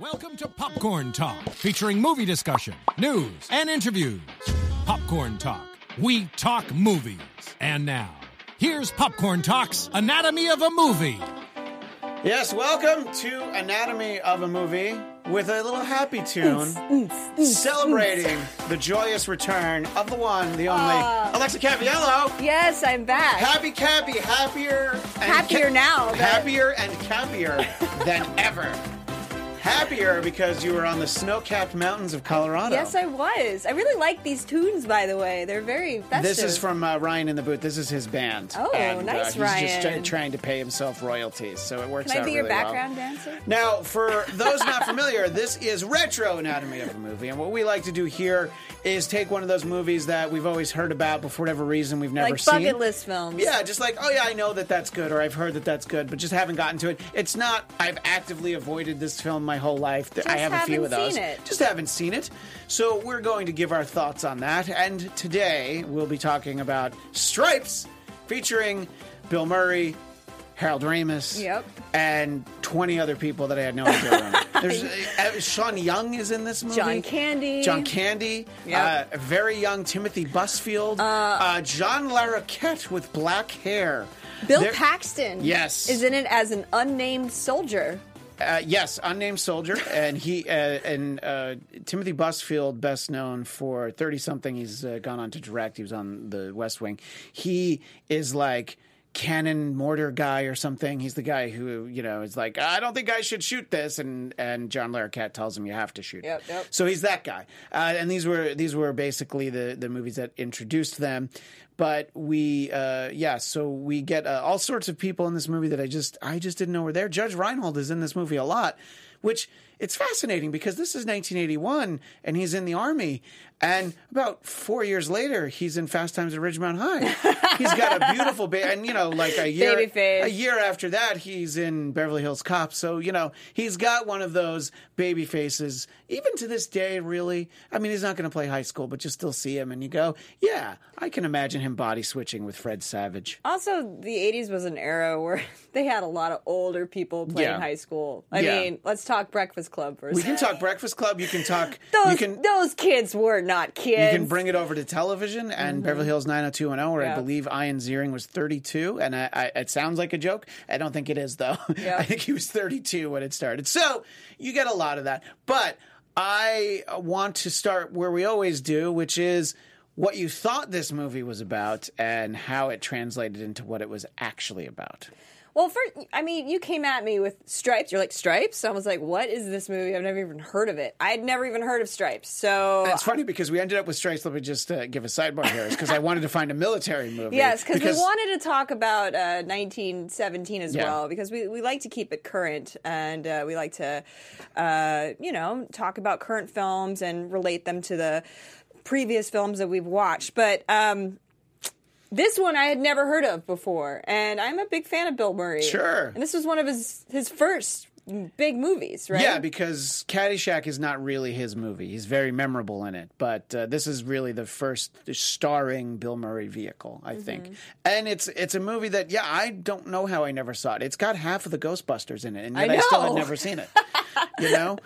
Welcome to Popcorn Talk, featuring movie discussion, news, and interviews. Popcorn Talk, we talk movies. And now, here's Popcorn Talk's Anatomy of a Movie. Yes, welcome to Anatomy of a Movie with a little happy tune celebrating the joyous return of the one, the only Ah. Alexa Caviello. Yes, I'm back. Happy Cappy, happier and Happier now, but- happier and cappier than ever. Happier because you were on the snow-capped mountains of Colorado. yes, I was. I really like these tunes, by the way. They're very festive. This is from uh, Ryan in the Booth. This is his band. Oh, and, nice, uh, he's just Ryan. try- trying to pay himself royalties, so it works Can I out be your really well. background dancer? Now, for those not familiar, this is Retro Anatomy of a Movie. And what we like to do here is take one of those movies that we've always heard about, but for whatever reason we've never Like seen. bucket list films. Yeah, just like, oh yeah, I know that that's good, or I've heard that that's good, but just haven't gotten to it. It's not, I've actively avoided this film my whole life. I have a few of those. seen it. Just haven't seen it. So we're going to give our thoughts on that. And today we'll be talking about Stripes, featuring Bill Murray, Harold Ramis, Yep. and 20 other people that I had no idea were in it. There's uh, Sean Young is in this movie. John Candy. John Candy. Yep. Uh, a very young Timothy Busfield. Uh, John Larroquette with black hair. Bill Paxton. Yes. Is in it as an unnamed soldier. Uh, yes, unnamed soldier, and he uh, and uh, Timothy Busfield, best known for thirty something. He's uh, gone on to direct. He was on The West Wing. He is like cannon mortar guy or something. He's the guy who you know is like, I don't think I should shoot this, and and John Larroquette tells him you have to shoot. Yep, yep. So he's that guy. Uh, and these were these were basically the the movies that introduced them. But we, uh, yeah, so we get uh, all sorts of people in this movie that I just I just didn't know were there. Judge Reinhold is in this movie a lot, which it's fascinating because this is 1981 and he's in the army. And about four years later, he's in Fast Times at Ridgemont High. he's got a beautiful ba- and you know, like a year a year after that, he's in Beverly Hills Cop. So you know, he's got one of those baby faces. Even to this day, really. I mean, he's not going to play high school, but you still see him, and you go, "Yeah, I can imagine him body switching with Fred Savage." Also, the 80s was an era where they had a lot of older people playing Yeah. high school. I Yeah. mean, let's talk Breakfast Club first. We can talk Breakfast Club. You can talk. those, you can. those kids were not kids. You can bring it over to television and Beverly Hills 90210, where I Mm-hmm. Believe Ian Ziering was 32. And I, I, it sounds like a joke. I don't think it is, though. Yeah. I think he was 32 when it started. So you get a lot of that. But I want to start where we always do, which is what you thought this movie was about and how it translated into what it was actually about. Well, first, I mean, you came at me with Stripes. You're like, Stripes? I was like, what is this movie? I've never even heard of it. I had never even heard of Stripes. So. It's funny because we ended up with Stripes. Let me just uh, give a sidebar here, because I wanted to find a military movie. Yes, because we wanted to talk about uh, 1917 as Yeah. well, because we, we like to keep it current and uh, we like to, uh, you know, talk about current films and relate them to the previous films that we've watched. But um, this one I had never heard of before, and I'm a big fan of Bill Murray. Sure. And this was one of his, his first big movies, right? Yeah, because Caddyshack is not really his movie. He's very memorable in it, but uh, this is really the first starring Bill Murray vehicle, I think. And it's it's a movie that yeah, I don't know how I never saw it. It's got half of the Ghostbusters in it, and yet I I, still had never seen it. you know,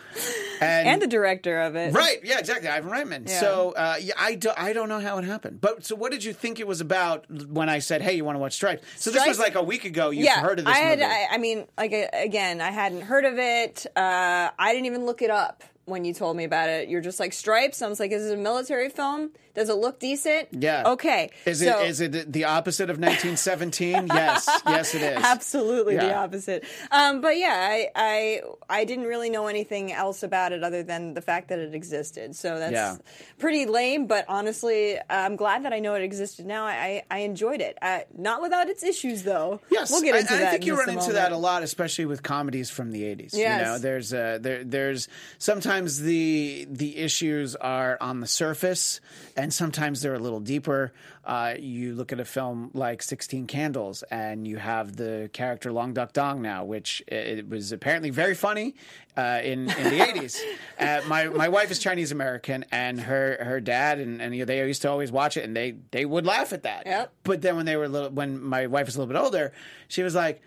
and the director of it. Right, yeah, exactly. Ivan Reitman. Yeah. So, uh, yeah, I, do, I don't know how it happened. But so, what did you think it was about when I said, "Hey, you want to watch Stripes"? So this was like a week ago. You yeah, heard of this I had. movie? I, I mean, like again, I hadn't heard of it. Uh, I didn't even look it up when you told me about it. You're just like Stripes. I was like, is it a military film? Does it look decent? yeah. Okay. Is so, it is it the opposite of 1917? yes. Yes, it is. Absolutely the opposite. Um, but yeah, I, I I didn't really know anything else about it other than the fact that it existed. So that's Yeah. pretty lame. But honestly, I'm glad that I know it existed now. I I enjoyed it. Uh, not without its issues though. Yes, we'll get into I, that. I think in you run a into that a lot, especially with comedies from the '80s. You know, there's uh, there there's sometimes the the issues are on the surface, and sometimes they're a little deeper. Uh, you look at a film like Sixteen Candles, and you have the character Long Duck Dong now, which it it was apparently very funny uh, in in the '80s. Uh, my my wife is Chinese American, and her her dad and, and you know, they used to always watch it, and they they would laugh at that. Yep. But then when they were little, when my wife was a little bit older, she was like,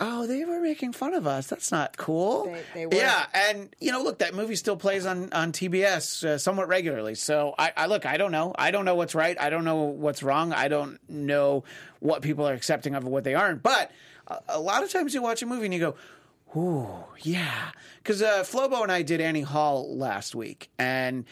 oh, they were making fun of us. That's not cool. They- they were. Yeah, and you know, look, that movie still plays on on TBS uh, somewhat regularly. So I, I look, I don't know. I don't know what's right. I don't know what's wrong. I don't know what people are accepting of and what they aren't. But a, a lot of times you watch a movie and you go. Ooh, yeah. Because uh, Flobo and I did Annie Hall last week, and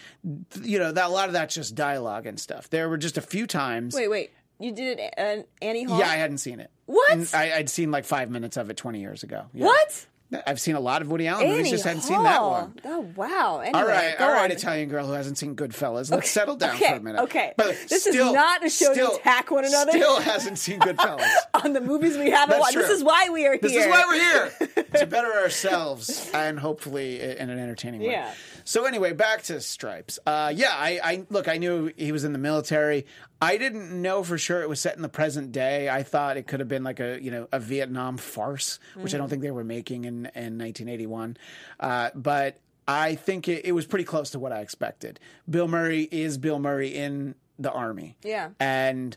you know that a lot of that's just dialogue and stuff. There were just a few times. Wait, wait. You did it, Annie Hall? Yeah, I hadn't seen it. What? And I, I'd seen like five minutes of it twenty years ago. Yeah. What? I've seen a lot of Woody Allen movies, Annie just hadn't Hall. seen that one. Oh wow! Anyway, All right, all right, on. Italian girl who hasn't seen Goodfellas. Let's settle down okay, for a minute. okay. But This is not a show to attack one another. Still hasn't seen Goodfellas. on the movies we haven't watched. This is why we are here. This is why we're here to better ourselves and hopefully in an entertaining way. Yeah. So anyway, back to Stripes. Uh, yeah, I, I look. I knew he was in the military. I didn't know for sure it was set in the present day. I thought it could have been like a you know a Vietnam farce, which I don't think they were making in in 1981. Uh, but I think it, it was pretty close to what I expected. Bill Murray is Bill Murray in the army. Yeah. and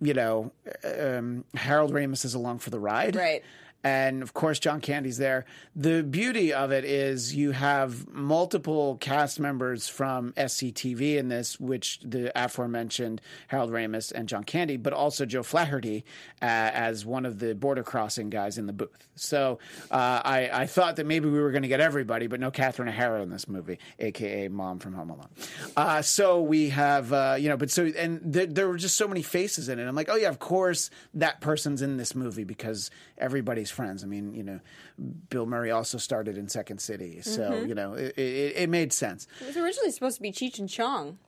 you know um, Harold Ramis is along for the ride. Right. And of course, John Candy's there. The beauty of it is you have multiple cast members from SCTV in this, which the aforementioned Harold Ramis and John Candy, but also Joe Flaherty uh, as one of the border crossing guys in the booth. So uh, I, I thought that maybe we were going to get everybody, but no Catherine O'Hara in this movie, aka Mom from Home Alone. Uh, so we have, uh, you know, but so and there, there were just so many faces in it. I'm like, oh yeah, of course that person's in this movie because everybody's friends. I mean, you know, Bill Murray also started in Second City, so mm-hmm. you know, it, it, it made sense. It was originally supposed to be Cheech and Chong.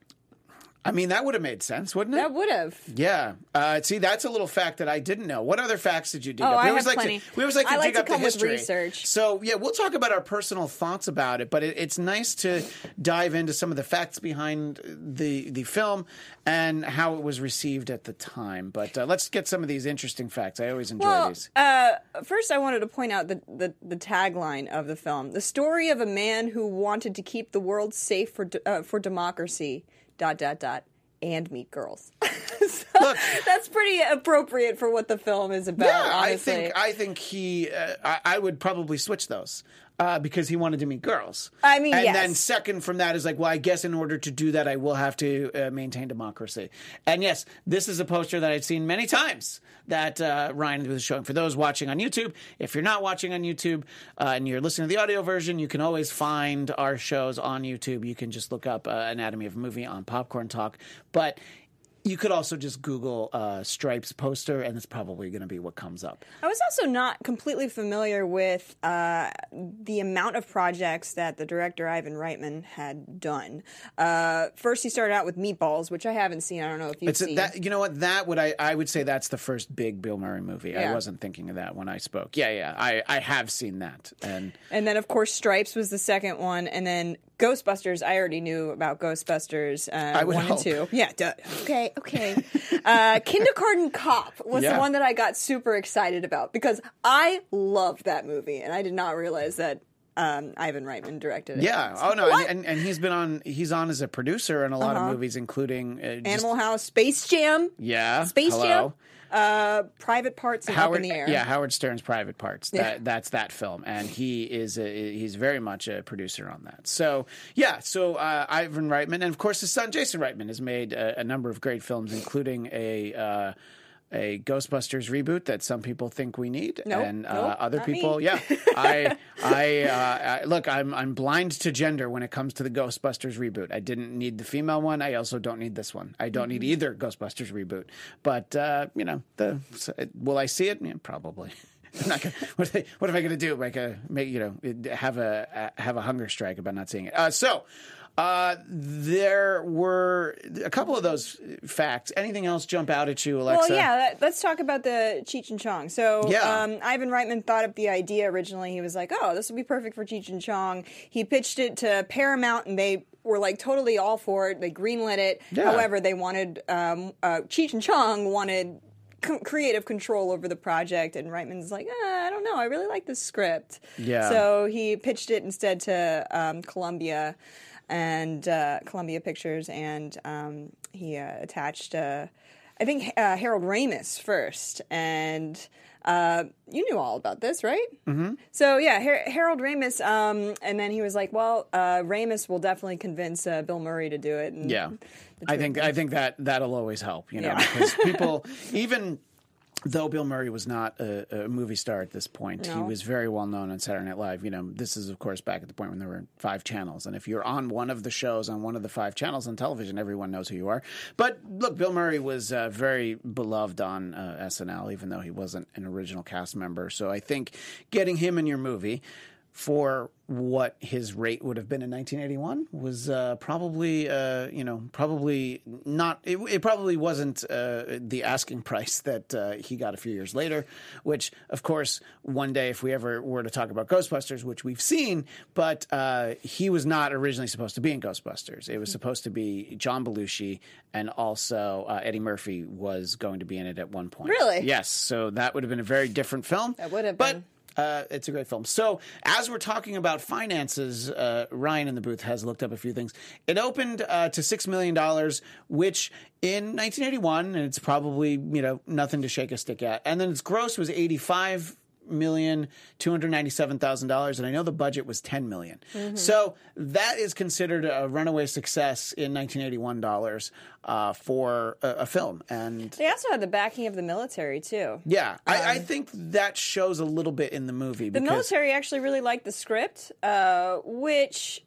I mean, that would have made sense, wouldn't it? That would have. Yeah. Uh, see, that's a little fact that I didn't know. What other facts did you dig Oh, up? I always have like plenty. To, we always like to I like dig to up the come with history. research. So yeah, we'll talk about our personal thoughts about it, but it, it's nice to dive into some of the facts behind the the film and how it was received at the time. But uh, let's get some of these interesting facts. I always enjoy Well, these. uh, first, I wanted to point out the, the, the tagline of the film: "The story of a man who wanted to keep the world safe for de- uh, for democracy." Dot dot dot. And meet girls. so Look. that's pretty appropriate for what the film is about. Yeah, I think I think he. Uh, I, I would probably switch those. Uh, because he wanted to meet girls. I mean, and yes. then second from that is like, well, I guess in order to do that, I will have to uh, maintain democracy. And yes, this is a poster that I've seen many times that uh, Ryan was showing. For those watching on YouTube, if you're not watching on YouTube uh, and you're listening to the audio version, you can always find our shows on YouTube. You can just look up uh, Anatomy of a Movie on Popcorn Talk, but. You could also just Google uh, Stripes poster, and it's probably going to be what comes up. I was also not completely familiar with uh, the amount of projects that the director Ivan Reitman had done. Uh, first, he started out with Meatballs, which I haven't seen. I don't know if you've It's a, seen. that you know what that would I I would say that's the first big Bill Murray movie. I wasn't thinking of that when I spoke. Yeah, yeah, I I have seen that, and and then, of course, Stripes was the second one, and then Ghostbusters. I already knew about Ghostbusters uh, would one hope. and two. Yeah. Duh. Okay. Okay. uh, Kindergarten Cop was Yeah. the one that I got super excited about because I loved that movie, and I did not realize that um, Ivan Reitman directed it. yeah. It's Oh no, and, and, and he's been on he's on as a producer in a lot of movies, including uh, just- Animal House, Space Jam, Yeah, Space hello. Jam, uh, Private Parts, and Howard, Up in the Air. yeah, Howard Stern's Private Parts. Yeah. That that's that film, and he is a, he's very much a producer on that. So yeah, so uh, Ivan Reitman, and of course his son Jason Reitman has made a, a number of great films, including a. Uh, a Ghostbusters reboot that some people think we need, Nope, and uh, nope, other people, me. yeah. I, I, uh, I, look, I'm I'm blind to gender when it comes to the Ghostbusters reboot. I didn't need the female one. I also don't need this one. I don't need Mm-hmm. either Ghostbusters reboot. But uh, you know, the will I see it? Yeah, probably. I'm not gonna, what, they- what am I going to do? Make a make you know have a have a hunger strike about not seeing it. Uh, so. Uh, there were a couple of those facts. Anything else jump out at you, Alexa? Well, yeah. Let, let's talk about the Cheech and Chong. So, Yeah. um, Ivan Reitman thought up the idea originally. He was like, "Oh, this would be perfect for Cheech and Chong." He pitched it to Paramount, and they were like totally all for it. They greenlit it. Yeah. However, they wanted um, uh, Cheech and Chong wanted c- creative control over the project, and Reitman's like, ah, "I don't know. I really like this script." Yeah. So he pitched it instead to um, Columbia and uh, Columbia Pictures, and um, he uh, attached. Uh, I think uh, Harold Ramis first, and uh, you knew all about this, right? Mm-hmm. So yeah, Har- Harold Ramis, um, and then he was like, "Well, uh, Ramis will definitely convince uh, Bill Murray to do it." And Yeah, I think I think that that'll always help. You know, Yeah. because people even. Though Bill Murray was not a, a movie star at this point, he was very well known on Saturday Night Live. You know, this is of course back at the point when there were five channels, and if you're on one of the shows on one of the five channels on television, everyone knows who you are. But look, Bill Murray was uh, very beloved on uh, SNL, even though he wasn't an original cast member. So I think getting him in your movie for what his rate would have been in 1981 was uh, probably uh, you know probably not it, it probably wasn't uh, the asking price that uh, he got a few years later which of course one day if we ever were to talk about Ghostbusters which we've seen but uh, he was not originally supposed to be in Ghostbusters it was supposed to be John Belushi and also uh, Eddie Murphy was going to be in it at one point Really? yes so that would have been a very different film That would have but been. Uh, it's a great film. So, as we're talking about finances, uh, Ryan in the booth has looked up a few things. It opened uh, to six million dollars, which in 1981, and it's probably you know nothing to shake a stick at. And then its gross was 85 million two hundred ninety seven thousand dollars, and I know the budget was ten million. So that is considered a runaway success in 1981 dollars uh, for a, a film, and They also had the backing of the military too. yeah, I, I think that shows a little bit in the movie. The military actually really liked the script, uh, which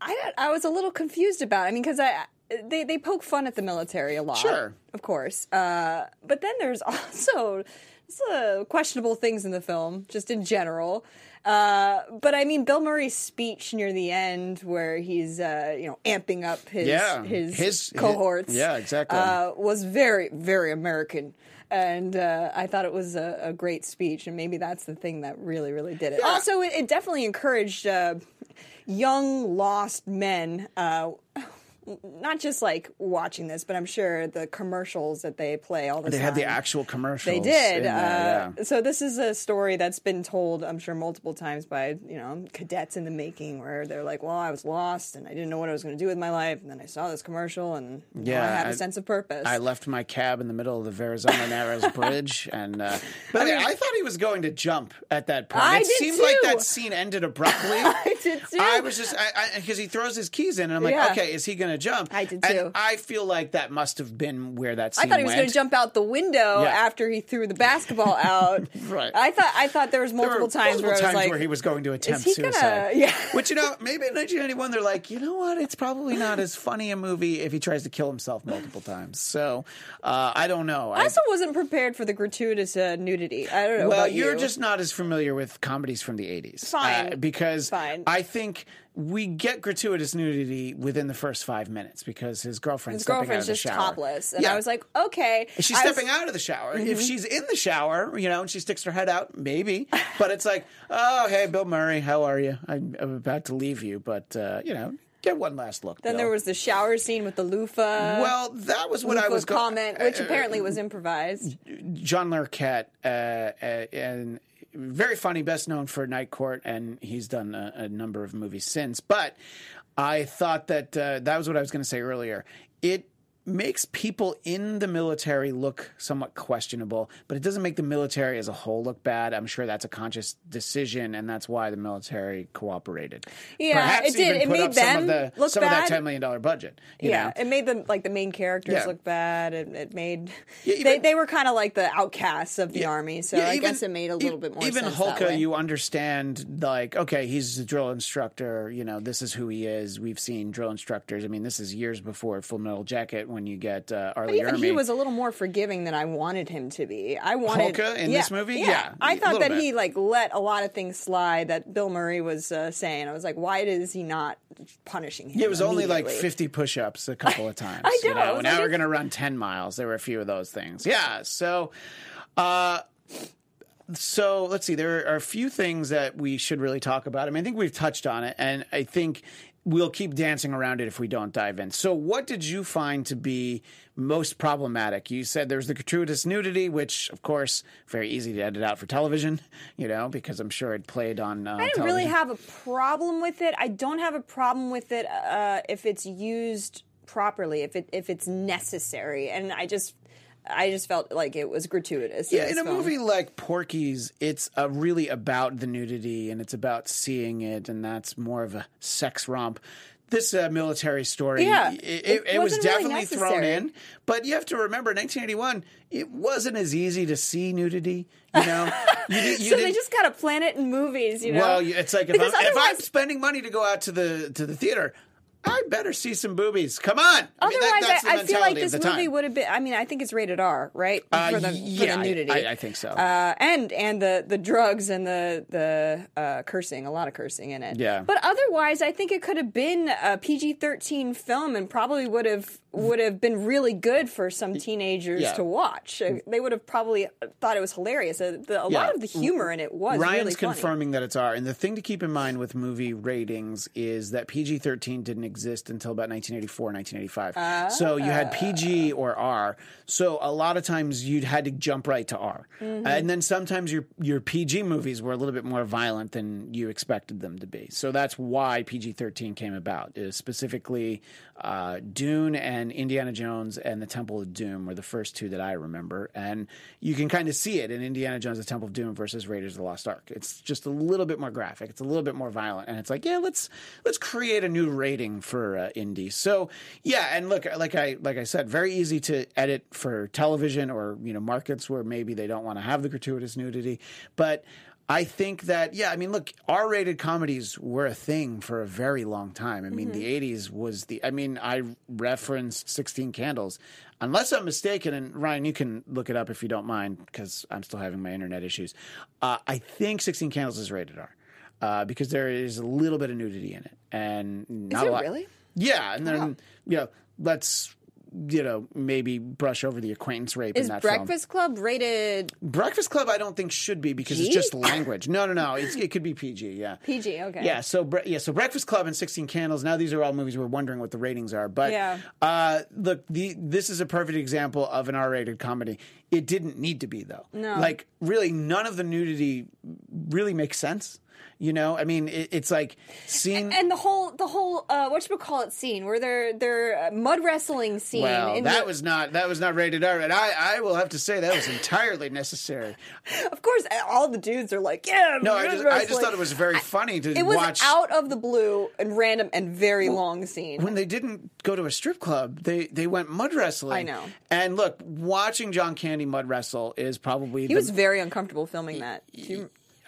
I I was a little confused about. I mean, because I they they poke fun at the military a lot, Sure. of course. Uh, but then there's also some questionable things in the film, just in general. Uh, but I mean, Bill Murray's speech near the end, where he's uh, you know amping up his Yeah, his, his- cohorts, yeah, exactly. uh, was very very American. And uh, I thought it was a, a great speech, and maybe that's the thing that really, really did it. Yeah. Also, it, it definitely encouraged uh, young lost men uh, not just like watching this, but I'm sure the commercials that they play all the They time. They had the actual commercials. They did. in there, uh, So this is a story that's been told, I'm sure, multiple times by you know cadets in the making, where they're like, "Well, I was lost and I didn't know what I was going to do with my life, and then I saw this commercial, and Yeah, I have a I- sense of purpose." I left my cab in the middle of the Verrazano Narrows Bridge, and uh, but I, mean, I thought he was going to jump at that point. I it did seemed like that scene ended abruptly. I did too. I was just because he throws his keys in, and I'm like, Yeah. okay, is he going to jump? I did And too. I feel like that must have been where that I thought he was going to jump out the window Yeah. after he threw the basketball out. Right. I thought I thought there was There were multiple times where I was times like, where he was going to attempt he gonna- suicide. yeah. Which you know, maybe in 1991 they're like, you know what? It's probably not as funny a movie if he tries to kill himself multiple times. So uh, I don't know. I also wasn't prepared for the gratuitous uh, nudity. I don't know. well, you're you. just not as familiar with comedies from the 80s. Fine. Uh, because Fine. I think we get gratuitous nudity within the first five minutes because his girlfriend's his girlfriend's just topless, and Yeah. I was like, okay. She's I was- stepping out of the shower. Mm-hmm. If she's in the shower, you know, and she sticks her head out, maybe. But it's like, oh, hey, Bill Murray, how are you? I'm, I'm about to leave you, but uh, you know, get one last look. Then Bill. there was the shower scene with the loofah. Well, that was what I was go- comment, which uh, apparently was improvised. John Larroquette, uh, uh, and very funny, best known for Night Court, and he's done a, a number of movies since. But I thought that uh, that was what I was going to say earlier. It makes people in the military look somewhat questionable, but it doesn't make the military as a whole look bad. I'm sure that's a conscious decision, and that's why the military cooperated. Yeah, Perhaps it did. It made them of the look some of that ten million dollar budget. you yeah, know? it made them like the main characters Yeah. look bad. It, it made Yeah, they even- they were kind of like the outcasts of the army. So Yeah, I even- guess it made a little bit more even sense. Hulka, you understand, like, okay, he's a drill instructor. You know, this is who he is. We've seen drill instructors. I mean, this is years before Full Metal Jacket when you get uh, R. Lee Ermey. he was a little more forgiving than I wanted him to be. I wanted Hulka in yeah, this movie? Yeah, Yeah, I thought that bit. he like let a lot of things slide that Bill Murray was uh, saying. I was like, why is he not punishing him? It was only like 50 push ups a couple of times. I You know, I now like, we're going to run 10 miles. There were a few of those things. Yeah. So, uh, so let's see. There are a few things that we should really talk about. I mean, I think we've touched on it, and I think we'll keep dancing around it if we don't dive in. So, what did you find to be most problematic? You said there's the gratuitous nudity, which, of course, very easy to edit out for television. You know, because I'm sure it played on. Uh, I didn't really have a problem with it. I don't have a problem with it uh, if it's used properly, if it if it's necessary, and I just I just felt like it was gratuitous. Yeah, in a film. movie like Porky's, it's uh, really about the nudity and it's about seeing it, and that's more of a sex romp. This uh, military story, Yeah, it, it it, was wasn't really definitely thrown in. But you have to remember, 1981, it wasn't as easy to see nudity. You know, you, you so they just gotta plan it in movies, you know. well, it's like if I'm, if I'm spending money to go out to the to the theater, I better see some boobies. Come on. I mean, Otherwise, that, that's the I, I feel like this movie would have been. I mean, I think it's rated R, right? Uh, for the, yeah, for the I- nudity. I, I think so. uh, and and the the drugs and the the uh, cursing, a lot of cursing in it. Yeah. But otherwise, I think it could have been a PG thirteen film and probably would have would have been really good for some teenagers Yeah. to watch. Uh, They would have probably thought it was hilarious. Uh, the, a Yeah. lot of the humor in it was Ryan's really confirming that it's R. And the thing to keep in mind with movie ratings is that PG 13 didn't exist until about 1984, 1985. So you had PG or R. So a lot of times you'd had to jump right to R. Mm-hmm. and then sometimes your, your PG movies were a little bit more violent than you expected them to be. So that's why PG 13 came about, is specifically uh, Dune and Indiana Jones and the Temple of Doom were the first two that I remember. And you can kind of see it in Indiana Jones, the Temple of Doom versus Raiders of the Lost Ark. It's just a little bit more graphic. It's a little bit more violent. And it's like, yeah, let's let's create a new rating for uh, indie. So yeah, and look, like I like I said, very easy to edit for television or you know markets where maybe they don't want to have the gratuitous nudity, but. I think that yeah, I mean, look, R-rated comedies were a thing for a very long time. I mean, the '80s was the. I mean, I referenced Sixteen Candles, unless I'm mistaken. And Ryan, you can look it up if you don't mind, because I'm still having my internet issues. Uh, I think Sixteen Candles is rated R uh, because there is a little bit of nudity in it, and not there a lot. really? Yeah, and then you know, let's you know maybe brush over the acquaintance rape Is in that film. Breakfast Club rated Breakfast Club, I don't think should be because G? it's just language. No, no, no. It's, it could be PG. Yeah. PG? Okay. Yeah. So yeah. So Breakfast Club and Sixteen Candles. Now these are all movies we're wondering what the ratings are. But Yeah. uh, look, the this is a perfect example of an R-rated comedy. It didn't need to be though. No. Like really, none of the nudity really makes sense. You know, I mean, it, it's like seeing. and the whole the whole uh what you call it scene where they're they're uh, mud wrestling scene well, in that the- was not that was not rated R, and I I will have to say that was entirely necessary. of course all the dudes are like yeah No, I just, I just thought it was very funny to it was watch. out of the blue and random and very long scene when they didn't go to a strip club, they they went mud wrestling. I know. And look, watching John Candy mud wrestle is probably he the, was very uncomfortable filming that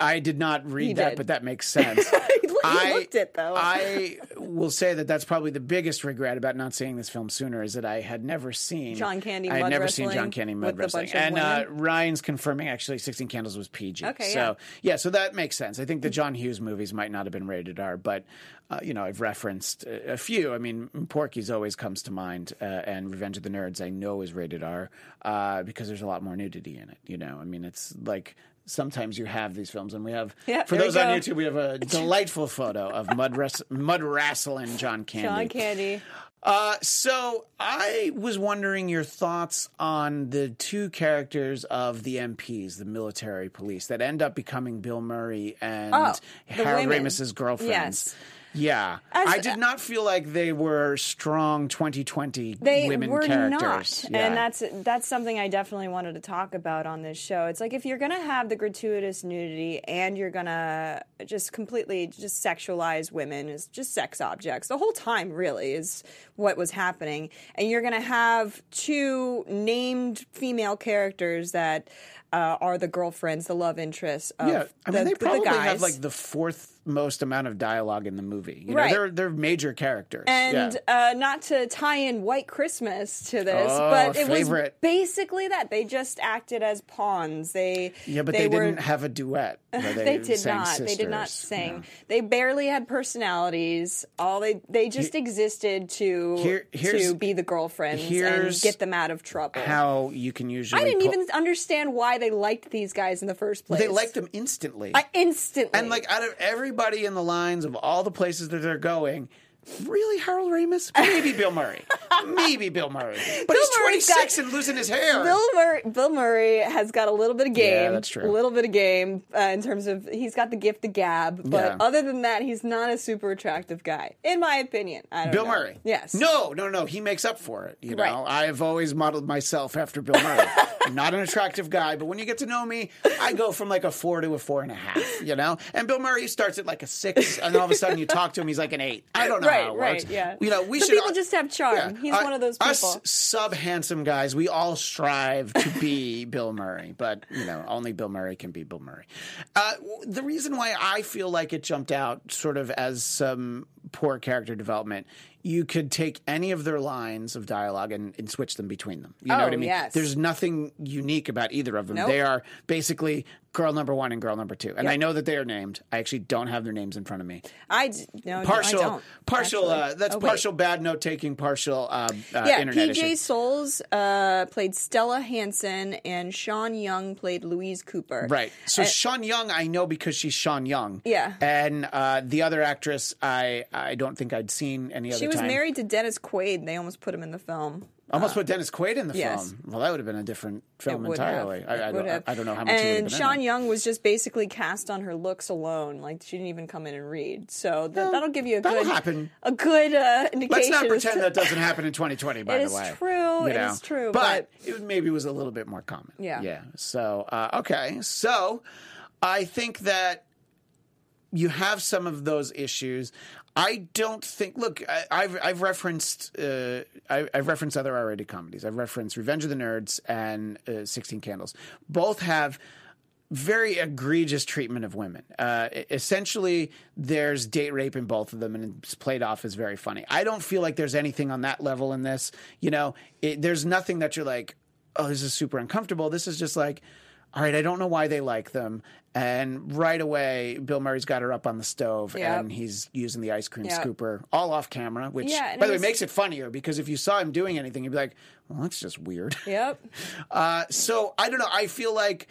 I did not read He that, did. but that makes sense. he looked it though I will say that that's probably the biggest regret about not seeing this film sooner is that I had never seen John Candy I had never seen John Candy mud wrestling, and uh. Ryan's confirming actually Sixteen Candles was PG. Okay, so yeah. yeah, so that makes sense. I think the John Hughes movies might not have been rated R, but uh, you know I've referenced a, a few. I mean, Porky's always comes to mind, uh, and Revenge of the Nerds I know is rated R uh, because there's a lot more nudity in it. You know, I mean, it's like. Sometimes you have these films, and we have Yeah, for those on. YouTube, we have a delightful photo of mud wrest- mud wrestling John Candy. John Candy Uh, so I was wondering your thoughts on the two characters of the MPs, the military police, that end up becoming Bill Murray and Oh, Harold women. Ramis's girlfriends. Yes. Yeah, As- I did not feel like they were strong 2020 they women were characters. not Yeah. and that's that's something i definitely wanted to talk about on this show it's like if you're gonna have the gratuitous nudity and you're gonna just completely just sexualize women as just sex objects the whole time really is what was happening and you're gonna have two named female characters that uh, are the girlfriends the love interests of yeah, I mean the, they the probably guys. have like the fourth most amount of dialogue in the movie. You know, Right. they're they're major characters. And yeah. uh, not to tie in White Christmas to this, Oh, but it was basically that they just acted as pawns. They yeah, but they, were, didn't have a duet. where They did not. They did not sing. No. They barely had personalities. All they they just existed to Here- to be the girlfriends and get them out of trouble. How you can usually I didn't pull- even understand why they liked these guys in the first place. They liked them instantly. I instantly. and like out of everybody in the lines of all the places that they're going, really Harold Ramis? Maybe Bill Murray. Maybe Bill Murray. But Bill he's Murray's 26 got- and losing his hair. Bill Murray, Bill Murray has got a little bit of game. Yeah, that's true. A little bit of game uh, in terms of he's got the gift of gab, but Yeah. other than that, he's not a super attractive guy, in my opinion. I don't Bill know. Murray. Yes. No, no, no. He makes up for it. You know, Right. I've always modeled myself after Bill Murray. I'm not an attractive guy, but when you get to know me, I go from like a four to a four and a half. You know, and Bill Murray starts at like a six, and all of a sudden you talk to him, he's like an eight. I don't know Right, how it right, works. yeah. You know, we Some should. people just have charm. He's one of those people. Us sub handsome guys, we all strive to be Bill Murray, but you know, only Bill Murray can be Bill Murray. Uh, the reason why I feel like it jumped out, sort of as some poor character development. You could take any of their lines of dialogue and, and switch them between them. You know Oh, what I mean? yes. There's nothing unique about either of them. Nope. They are basically girl number one and girl number two. And Yep. I know that they are named. I actually don't have their names in front of me. I d- no, Partial, I don't, partial. Uh, that's Oh, partial bad note taking. Partial uh, uh, Yeah, internet PJ issue. Souls uh, played Stella Hansen, and Sean Young played Louise Cooper. Right. So Sean Young, I know because she's Sean Young. Yeah. And uh, the other actress, I I don't think I'd seen any other she was time. married to Dennis Quaid. They almost put him in the film. Almost put Dennis Quaid in the yes. film. Well, that would have been a different film entirely. I, I, don't, have. I don't know how much. he would have And Sean it. Young was just basically cast on her looks alone. Like she didn't even come in and read. So th- that'll give you a that'll good happen. a good uh, indication. Let's not pretend that doesn't happen in 2020. By It the is way, true, You know? is true, but, but- it maybe was a little bit more common. Yeah. yeah. So uh, okay, so I think that you have some of those issues. I don't think. Look, I, I've I've referenced uh, I, I've referenced other R-rated comedies. I've referenced Revenge of the Nerds and uh, Sixteen Candles. Both have very egregious treatment of women. Uh, essentially, there's date rape in both of them, and it's played off as very funny. I don't feel like there's anything on that level in this. You know, it, there's nothing that you're like, oh, this is super uncomfortable. This is just like, all right, I don't know why they like them. And right away, Bill Murray's got her up on the stove, Yep. and he's using the ice cream Yep. scooper all off camera. Which, Yeah, by the way, makes it funnier because if you saw him doing anything, you'd be like, well, that's just weird. Yep. Uh, so I don't know. I feel like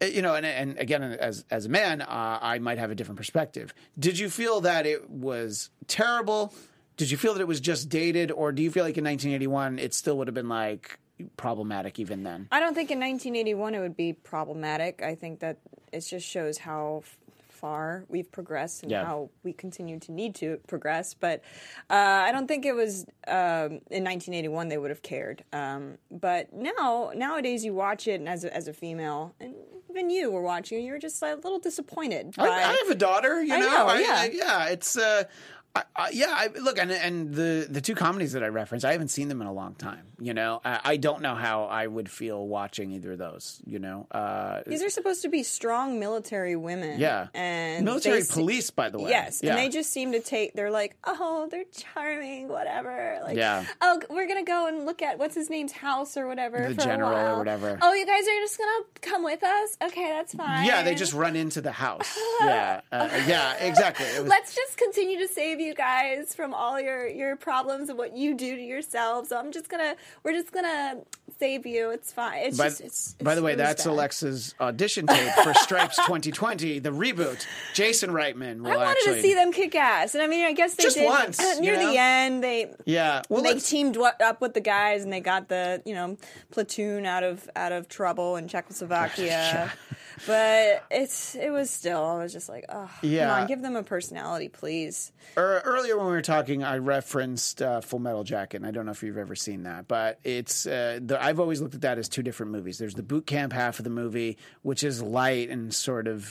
uh, you know, and and again, as as a man, uh, I might have a different perspective. Did you feel that it was terrible? Did you feel that it was just dated, or do you feel like in 1981 it still would have been like problematic even then? I don't think in 1981 it would be problematic. I think that it just shows how far we've progressed and Yeah. how we continue to need to progress. But uh, I don't think it was um, in 1981 they would have cared. Um, but now, nowadays, you watch it, and as a, as a female, and even you were watching, it, you're just a little disappointed. I, by- I have a daughter. You I know, know, I- yeah. I- yeah. It's uh, I, I, yeah. I, look, and and the the two comedies that I referenced, I haven't seen them in a long time. You know, I, I don't know how I would feel watching either of those. You know, uh, These are supposed to be strong military women. yeah, And military they se- police, by the way. Yes, yeah. and they just seem to take. They're like, oh, they're charming, whatever. Like, Yeah. Oh, we're gonna go and look at what's his name's house or whatever. The general or whatever. Oh, you guys are just gonna come with us? Okay, that's fine. Yeah, they just run into the house. yeah, uh, yeah, exactly. Was, Let's just continue to save you guys from all your your problems and what you do to yourselves. So I'm just gonna, we're just gonna save you. It's fine. It's by, just, it's, by it's the way, that's bad. Alexa's audition tape for Stripes 2020, the reboot. Jason Reitman I wanted actually. to see them kick ass, and I mean, I guess they Just did. once, uh, near you know? the end, they Yeah, well, they let's- teamed up with the guys and they got the you know platoon out of out of trouble in Czechoslovakia. but it's it was still I was just like oh Yeah. come on give them a personality please Er, earlier when we were talking, I referenced uh, Full Metal Jacket, and I don't know if you've ever seen that, but it's uh, the, I've always looked at that as two different movies. There's the boot camp half of the movie, which is light and sort of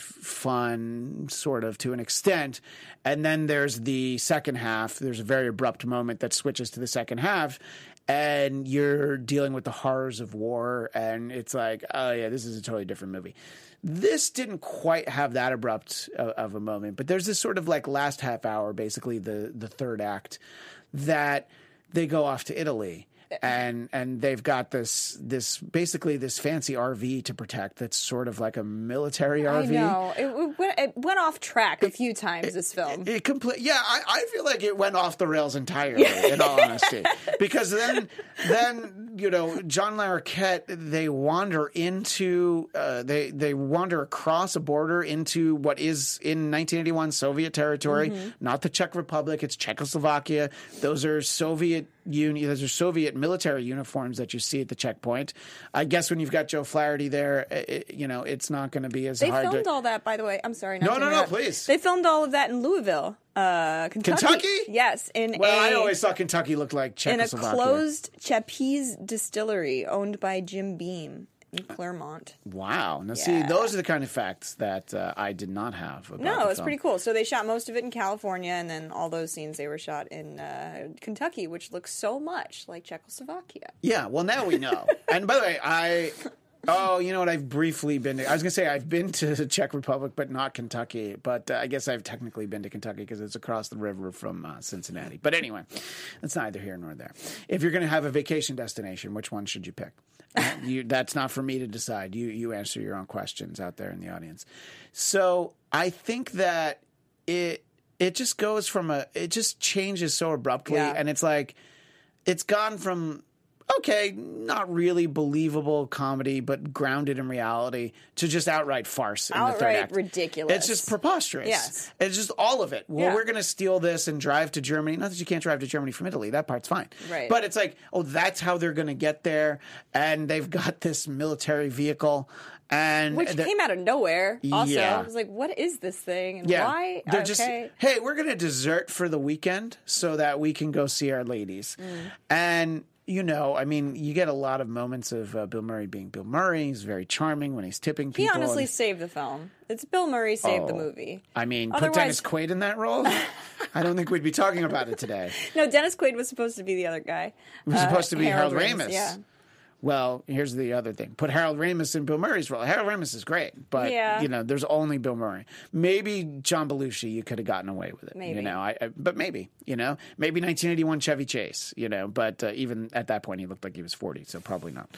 fun, sort of to an extent, and then there's the second half. There's a very abrupt moment that switches to the second half. And you're dealing with the horrors of war, and it's like, oh yeah, this is a totally different movie. This didn't quite have that abrupt of, of a moment, but there's this sort of like last half hour, basically the the third act, that they go off to Italy. And and they've got this this basically this fancy RV to protect that's sort of like a military RV. I know it, it went, it went off track a few times. This film. It complete. Yeah, I, I feel like it went off the rails entirely. In all honesty, because then then you know John Larroquette they wander into uh, they they wander across a border into what is in 1981 Soviet territory, Mm-hmm. not the Czech Republic. It's Czechoslovakia. Those are Soviet Union. Those are Soviet military uniforms that you see at the checkpoint. I guess when you've got Joe Flaherty there, it, you know it's not going to be as They hard filmed to. all that, by the way. I'm sorry. No, no, no, please. They filmed all of that in Louisville, uh, Kentucky. Kentucky? Yes, in well, a I always thought Kentucky looked like in a closed Chappies distillery owned by Jim Beam in Clermont. Wow. Now, see, those are the kind of facts that uh, I did not have. About No, it's pretty cool. So they shot most of it in California, and then all those scenes they were shot in uh, Kentucky, which looks so much like Czechoslovakia. Yeah. Well, now we know. and by the way, I. Oh, you know what? I've briefly been. To, I was gonna say I've been to the Czech Republic, but not Kentucky. But uh, I guess I've technically been to Kentucky because it's across the river from uh, Cincinnati. But anyway, that's neither here nor there. If you're gonna have a vacation destination, which one should you pick? You, that's not for me to decide. You you answer your own questions out there in the audience. So I think that it it just goes from a it just changes so abruptly, Yeah. and it's like it's gone from okay, not really believable comedy, but grounded in reality, to just outright farce in the third Outright act. ridiculous. It's just preposterous. Yes. It's just all of it. Well, Yeah. we're going to steal this and drive to Germany. Not that you can't drive to Germany from Italy. That part's fine. Right. But it's like, oh, that's how they're going to get there. And they've got this military vehicle. And Which came out of nowhere. Also, Yeah. I was like, "What is this thing? And yeah, why?" they're okay. just hey, we're gonna desert for the weekend so that we can go see our ladies, Mm. and you know, I mean, you get a lot of moments of uh, Bill Murray being Bill Murray. He's very charming when he's tipping people. He honestly and- saved the film. It's Bill Murray saved the Oh. movie. I mean, put Dennis Quaid in that role. I don't think we'd be talking about it today. No, Dennis Quaid was supposed to be the other guy. It was Uh, supposed to be Harold, Ramis, Ramis. Yeah. Well, here's the other thing. Put Harold Ramis in Bill Murray's role. Harold Ramis is great, but Yeah. you know, there's only Bill Murray. Maybe John Belushi, you could have gotten away with it. You know, I, I but maybe, you know, maybe 1981 Chevy Chase, you know, but uh, even at that point he looked like he was 40, so probably not.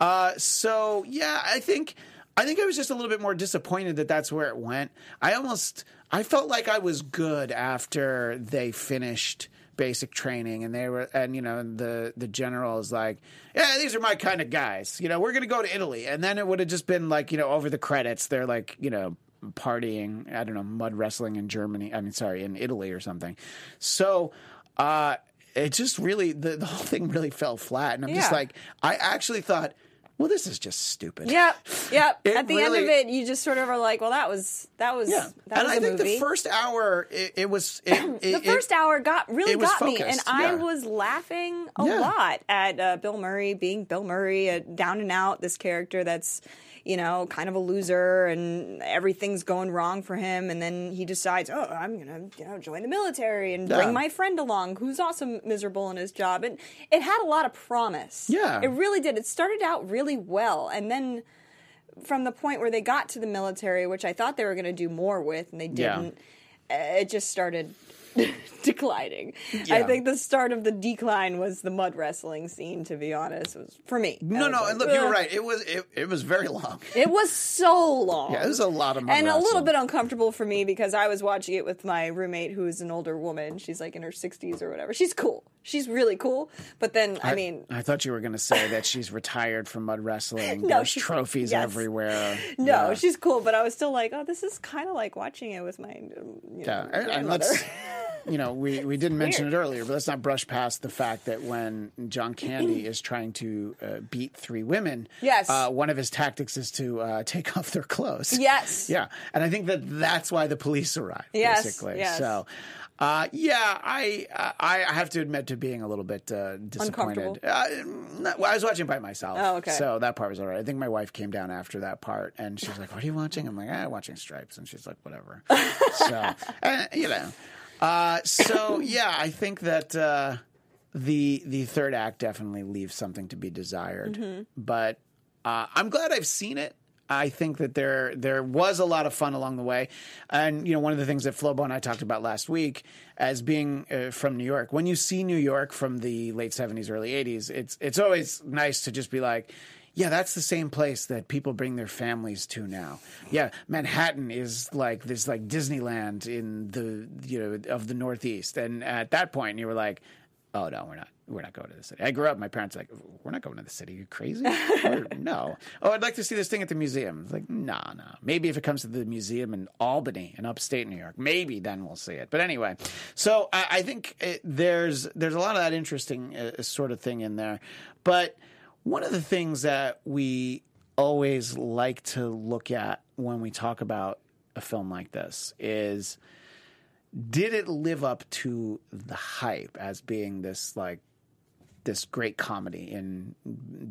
Uh, so yeah, I think I think I was just a little bit more disappointed that that's where it went. I almost I felt like I was good after they finished basic training and they were and you know the the general is like yeah these are my kind of guys. You know we're gonna go to italy. And then it would have just been like you know over the credits they're like you know partying i don't know mud wrestling in germany i mean sorry in italy or something. So uh it just really the, the whole thing really fell flat and i'm just like i actually thought well this is just stupid Yep. Yep. It At the end of it, you just sort of are like, "Well, that was that was yeah that and was i think movie." the first hour it, it was it, the first hour got really got me, and focused, I was laughing a Yeah. lot at uh, Bill Murray being Bill Murray, uh, down and out. This character that's you know kind of a loser, and everything's going wrong for him, and then he decides, oh, I'm gonna you know join the military and Yeah. bring my friend along, who's also miserable in his job, and it had a lot of promise. Yeah. it really did. It started out really well, and then. From the point where they got to the military, which I thought they were going to do more with, and they didn't, uh, it just started declining. I think the start of the decline was the mud wrestling scene. To be honest, was for me. No no like, and look you're right it was it, it was very long It was so long. Yeah, it was a lot of mud and a little bit uncomfortable for me because I was watching it with my roommate, who is an older woman. She's like in her sixties or whatever. She's cool. She's really cool. But then, I, mean, I thought you were going to say that she's retired from mud wrestling. No, There's trophies yes. everywhere. no, Yeah. she's cool. But I was still like, oh, this is kind of like watching it with my, um, you Yeah, know, and, and let's, you know, we, we didn't mention it earlier, but let's not brush past the fact that when John Candy is trying to uh, beat three women, Yes. uh, one of his tactics is to uh, take off their clothes. Yes. Yeah, and I think that that's why the police arrive. Yes, basically. yes. So. Uh, yeah, I I I have to admit to being a little bit uh, disappointed. Uh, not- well, I was watching by myself. Oh, okay. So that part was all right. I think my wife came down after that part, and she's like, "What are you watching?" I'm like, "I'm "Ah, watching Stripes," and she's like, "Whatever." so, and, you know, uh, so yeah, I think that uh, the the third act definitely leaves something to be desired, Mm-hmm. but uh, I'm glad I've seen it. I think that there there was a lot of fun along the way, and you know one of the things that Flobo and I talked about last week as being uh, from New York. When you see New York from the late seventies, early eighties, it's it's always nice to just be like. Yeah, that's the same place that people bring their families to now. Yeah, Manhattan is like this like Disneyland in the you know of the Northeast. And at that point you were like, Oh no, we're not we're not going to the city. I grew up, my parents were like, We're not going to the city. you crazy? No. Oh, I'd like to see this thing at the museum. It's like, nah, nah. Maybe if it comes to the museum in Albany in upstate New York, maybe then we'll see it. But anyway, so I, I think it, there's there's a lot of that interesting uh, sort of thing in there. But one of the things that we always like to look at when we talk about a film like this is did it live up to the hype as being this like this great comedy in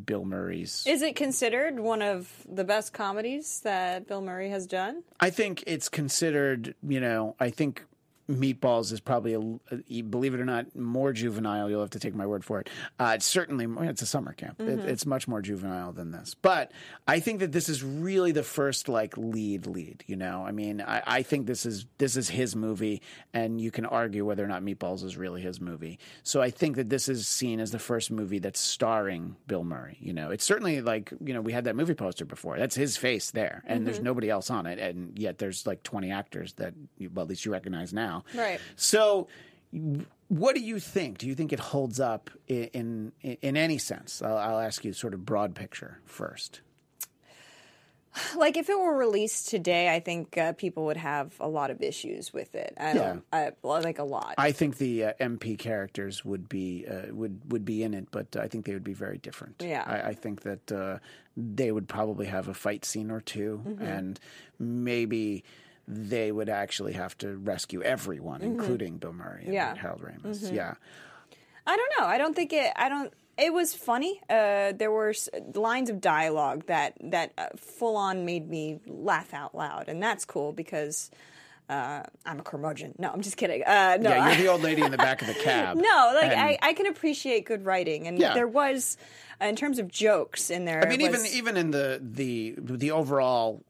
Bill Murray's Is it considered one of the best comedies that Bill Murray has done? I think it's considered, you know, I think Meatballs is probably, a, believe it or not, more juvenile. You'll have to take my word for it. Uh, it's certainly, it's a summer camp. It, it's much more juvenile than this. But I think that this is really the first like lead lead. You know, I mean, I, I think this is this is his movie, and you can argue whether or not Meatballs is really his movie. So I think that this is seen as the first movie that's starring Bill Murray. You know, it's certainly like you know we had that movie poster before. That's his face there, and there's nobody else on it, and yet there's like 20 actors that you, well, at least you recognize now. Right. So, what do you think? Do you think it holds up in in, in any sense? I'll, I'll ask you sort of broad picture first. Like if it were released today, I think uh, people would have a lot of issues with it. I don't, I, well, like a lot. I think the uh, MP characters would be uh, would would be in it, but I think they would be very different. Yeah. I, I think that uh, they would probably have a fight scene or 2 Mm-hmm. and maybe they would actually have to rescue everyone, including Bill Murray and Mm-hmm. Yeah. Mm-hmm. Harold Ramis. Yeah. I don't know. I don't think it. I don't. It was funny. Uh, there were s- lines of dialogue that that uh, full on made me laugh out loud, and that's cool because uh, I'm a curmudgeon. No, I'm just kidding. Uh, no, Yeah, you're the old lady in the back of the cab. no, like And- I, I can appreciate good writing, and Yeah. there was, uh, in terms of jokes in there. I mean, it even even in the the the overall,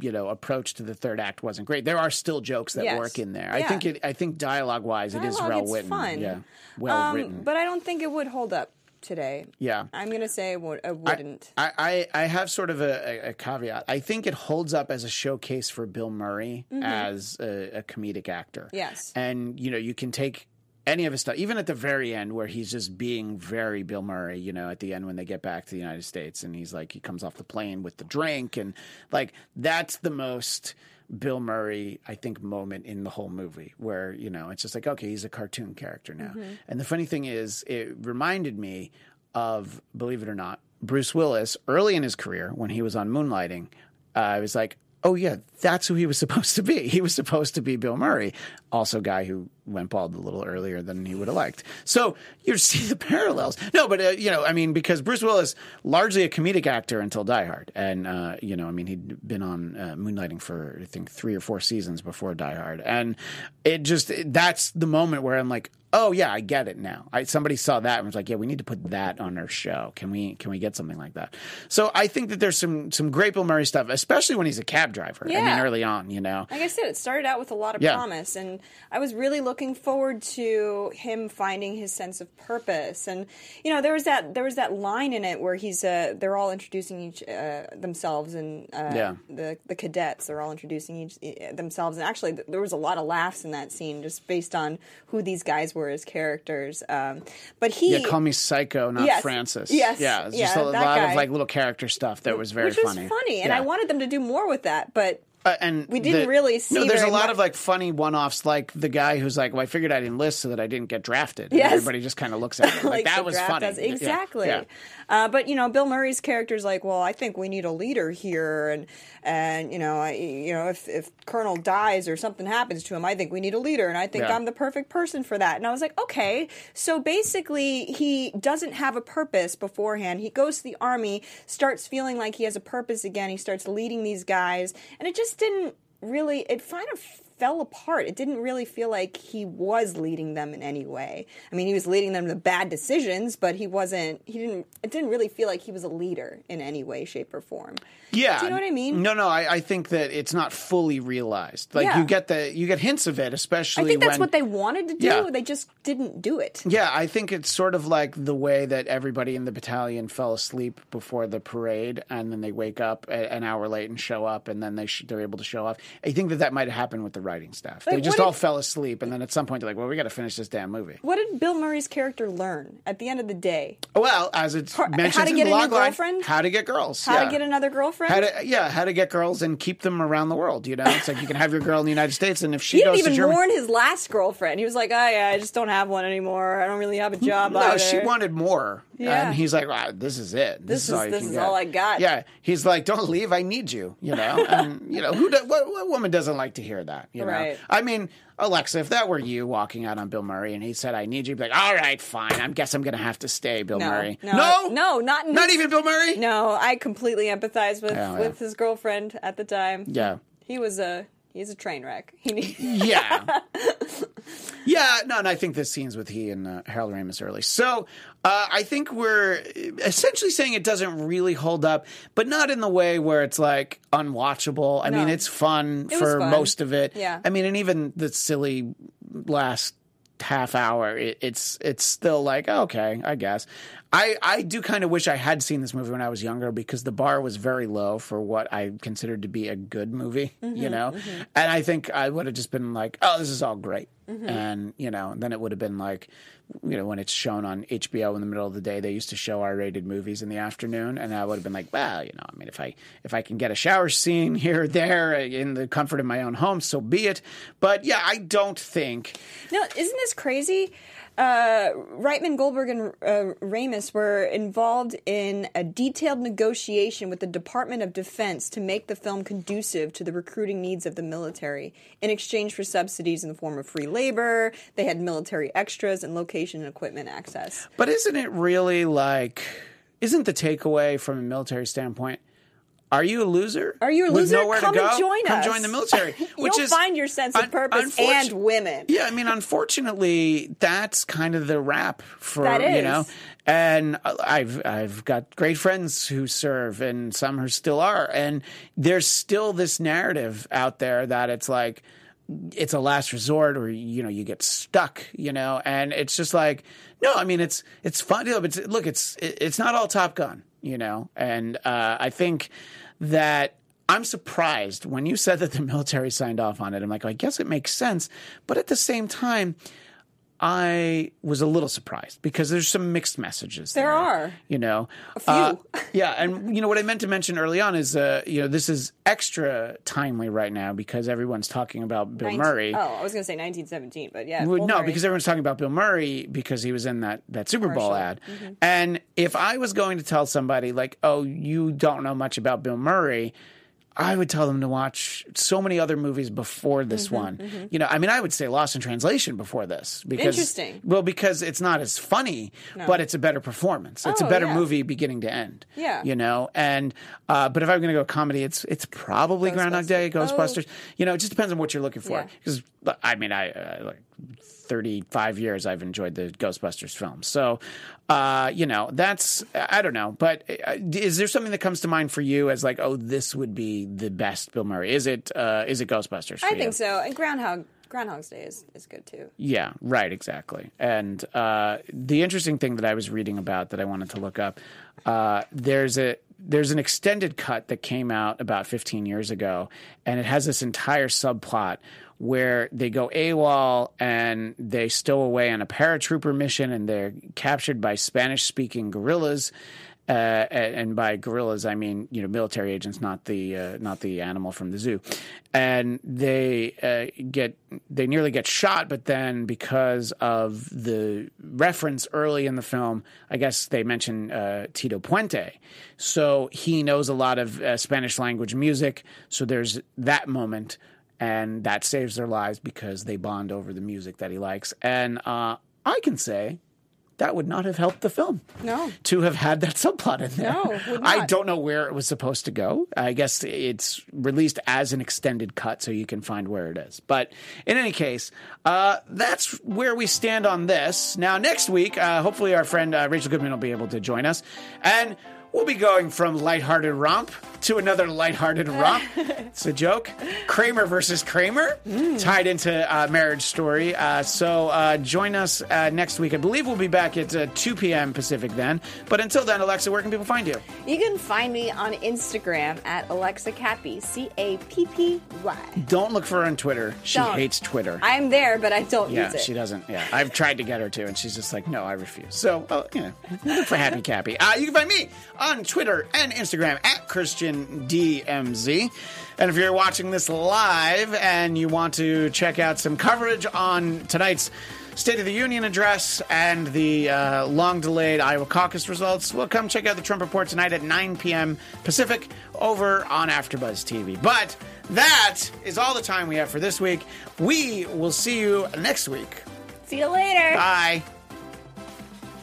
you know, approach to the third act wasn't great. There are still jokes that Yes. work in there. I think it. I think dialogue wise, it is well written. fun. Yeah, well Um, written. but I don't think it would hold up today. yeah. I'm gonna say it, would, it wouldn't. I, I, I have sort of a, a, caveat. I think it holds up as a showcase for Bill Murray as a, a comedic actor. Mm-hmm. Yes. And, you know, you can take any of his stuff, even at the very end where he's just being very Bill Murray, you know, at the end when they get back to the United States and he's like, he comes off the plane with the drink and like, that's the most. Bill Murray, I think, moment in the whole movie where, you know, it's just like, okay, he's a cartoon character now. And the funny thing is, it reminded me of, believe it or not, Bruce Willis early in his career when he was on Moonlighting. Uh, I was like, oh, yeah, that's who he was supposed to be. He was supposed to be Bill Murray, also a guy who went bald a little earlier than he would have liked. So you see the parallels. No, but, uh, you know, I mean, because Bruce Willis, largely a comedic actor until Die Hard. And, uh, you know, I mean, he'd been on uh, Moonlighting for, I think, three or four seasons before Die Hard. And it just, that's the moment where I'm like, oh yeah, I get it now. I, somebody saw that and was like, yeah, we need to put that on our show. Can we can we get something like that? So I think that there's some some great Bill Murray stuff, especially when he's a cab driver. I mean, Yeah. early on, you know. like I said, it started out with a lot of Yeah. promise, and I was really looking forward to him finding his sense of purpose. And you know, there was that there was that line in it where he's uh, they're all introducing each uh, themselves, and uh, Yeah. the the cadets are all introducing each themselves. And actually, there was a lot of laughs in that scene just based on who these guys were as characters. Um, but he Yeah, call me Psycho, not Yes. Francis. Yes. yeah, it's just Yeah, a lot guy. of like little character stuff that was very which was funny. funny, and Yeah. I wanted them to do more with that, but Uh, and We didn't the- really see No, there's a lot much. of like funny one-offs, like the guy who's like, "Well, I figured I'd enlist so that I didn't get drafted." And Yes. everybody just kind of looks at him like, like that was funny. does- Yeah, exactly. yeah. Uh, but you know, Bill Murray's character is like, well, I think we need a leader here, and and you know, I, you know, if if Colonel dies or something happens to him, I think we need a leader, and I think Yeah. I'm the perfect person for that. And I was like, okay, so basically, he doesn't have a purpose beforehand. He goes to the army, starts feeling like he has a purpose again. He starts leading these guys, and it just didn't really. It kind of fell apart. It didn't really feel like he was leading them in any way. I mean, he was leading them to bad decisions, but he wasn't. He didn't. It didn't really feel like he was a leader in any way, shape, or form. Yeah, Do you know what I mean? No, no, I, I think that it's not fully realized. Like Yeah. you get the you get hints of it, especially. I think that's when, what they wanted to do. Yeah. They just didn't do it. Yeah, I think it's sort of like the way that everybody in the battalion fell asleep before the parade, and then they wake up a, an hour late and show up, and then they sh- they're able to show off. I think that that might have happened with the writing staff. they just all did- fell asleep, and then at some point they're like, "Well, we got to finish this damn movie." What did Bill Murray's character learn at the end of the day? Well, as it's How- mentioned how to in get the a new log line, girlfriend? how to get girls, How yeah. to get another girlfriend? How to, yeah, how to get girls and keep them around the world. You know, it's like you can have your girl in the United States, and if she he didn't goes even to Germany, mourn his last girlfriend. He was like, "Oh yeah, I just don't have one anymore. I don't really have a job." No, either." she wanted more. Yeah. And he's like, wow, this is it. This, This is, all this is get." all I got. Yeah. He's like, don't leave. I need you. You know? And, you know, who do, what, what woman doesn't like to hear that? You know? I mean, Alexa, if that were you walking out on Bill Murray and he said, I need you, you'd be like, all right, fine. I guess I'm going to have to stay, Bill No, Murray. no, no, no, not Not this- even Bill Murray? No, I completely empathize with Yeah, yeah. with his girlfriend at the time. Yeah. he was a he's a train wreck. He need- Yeah. yeah, no, and I think this scene's with he and uh, Harold Ramis early. So uh, I think we're essentially saying it doesn't really hold up, but not in the way where it's like unwatchable. I No. mean, it's fun It for fun. most of it. Yeah. I mean, and even the silly last half hour, it, it's it's still like okay, I guess. I I do kind of wish I had seen this movie when I was younger because the bar was very low for what I considered to be a good movie, you mm-hmm, know. Mm-hmm. And I think I would have just been like, oh, this is all great, mm-hmm. and you know, then it would have been like. You know, when it's shown on HBO in the middle of the day, they used to show R-rated movies in the afternoon, and I would have been like, "Well, you know, I mean, if I if I can get a shower scene here or there in the comfort of my own home, so be it." But yeah, I don't think no, isn't this crazy? Uh, Reitman, Goldberg, and uh, Ramis were involved in a detailed negotiation with the Department of Defense to make the film conducive to the recruiting needs of the military. In exchange for subsidies in the form of free labor, they had military extras and location and equipment access. But isn't it really like, isn't the takeaway from a military standpoint? Are you a loser? Are you a With loser? nowhere Come to go? and join Come us. join the military. which You'll is find your sense of un- purpose unfortu- and women. Yeah, I mean, unfortunately, that's kind of the rap for you know. And I've I've got great friends who serve, and some who still are, and there's still this narrative out there that it's like it's a last resort or you know you get stuck you know and it's just like no i mean it's it's fun it's, look it's it's not all top gun you know? And uh, i think that i'm surprised when you said that the military signed off on it. I'm like i guess it makes sense. But at the same time I was a little surprised because there's some mixed messages. There, are. you know, a few. yeah, and you know what I meant to mention early on is, uh, you know, this is extra timely right now because everyone's talking about Bill Murray. Oh, I was going to say 1917, but yeah. Well, no, Murray. because everyone's talking about Bill Murray because he was in that, that Super Bowl ad. And if I was going to tell somebody, like, oh, you don't know much about Bill Murray, I would tell them to watch so many other movies before this Mm-hmm, one. You know, I mean, I would say Lost in Translation before this because Interesting. Well, because it's not as funny, but it's a better performance. It's a Oh, better yeah. movie beginning to end. Yeah. you know, and uh, but if I'm going to go comedy, it's it's probably Groundhog Day, Ghostbusters. Oh. You know, it just depends on what you're looking for. Yeah. Because I mean, I uh, like 35 years I've enjoyed the Ghostbusters films. So, uh, you know, that's I don't know, but uh, is there something that comes to mind for you as like, oh, this would be the best Bill Murray? Is it uh, is it Ghostbusters? I you? think so. And Groundhog Groundhog's Day is, is good too. Yeah, right, exactly. And uh, the interesting thing that I was reading about that I wanted to look up, uh, there's a there's an extended cut that came out about 15 years ago, and it has this entire subplot where they go AWOL and they stow away on a paratrooper mission, and they're captured by Spanish-speaking guerrillas. Uh, and by gorillas, I mean you know military agents, not the uh, not the animal from the zoo. And they uh, get they nearly get shot, but then because of the reference early in the film, I guess they mention uh, Tito Puente, so he knows a lot of uh, Spanish language music. So there's that moment, and that saves their lives because they bond over the music that he likes. And uh, I can say that would not have helped the film. No. To have had that subplot in there. No, I don't know where it was supposed to go. I guess it's released as an extended cut, so you can find where it is. But in any case, uh, that's where we stand on this. Now, next week, uh, hopefully, our friend uh, Rachel Goodman will be able to join us. And we'll be going from lighthearted romp to another lighthearted romp. it's a joke. Kramer versus Kramer, tied into uh, Marriage Story. Uh, so uh, join us uh, next week. I believe we'll be back at uh, 2 p.m. Pacific then. But until then, Alexa, where can people find you? You can find me on Instagram at Alexa Cappy, C A P P Y. Don't look for her on Twitter. She Don't. hates Twitter. I'm there, but I don't yeah, use it. she doesn't. Yeah, I've tried to get her to, and she's just like, no, I refuse. So, you know, look for Happy Cappy. Uh, you can find me on Twitter and Instagram at Christian DMZ. And if you're watching this live and you want to check out some coverage on tonight's State of the Union address and the uh, long delayed Iowa caucus results, well, come check out the Trump Report tonight at 9 p.m. Pacific over on AfterBuzz TV. But that is all the time we have for this week. We will see you next week. See you later. Bye.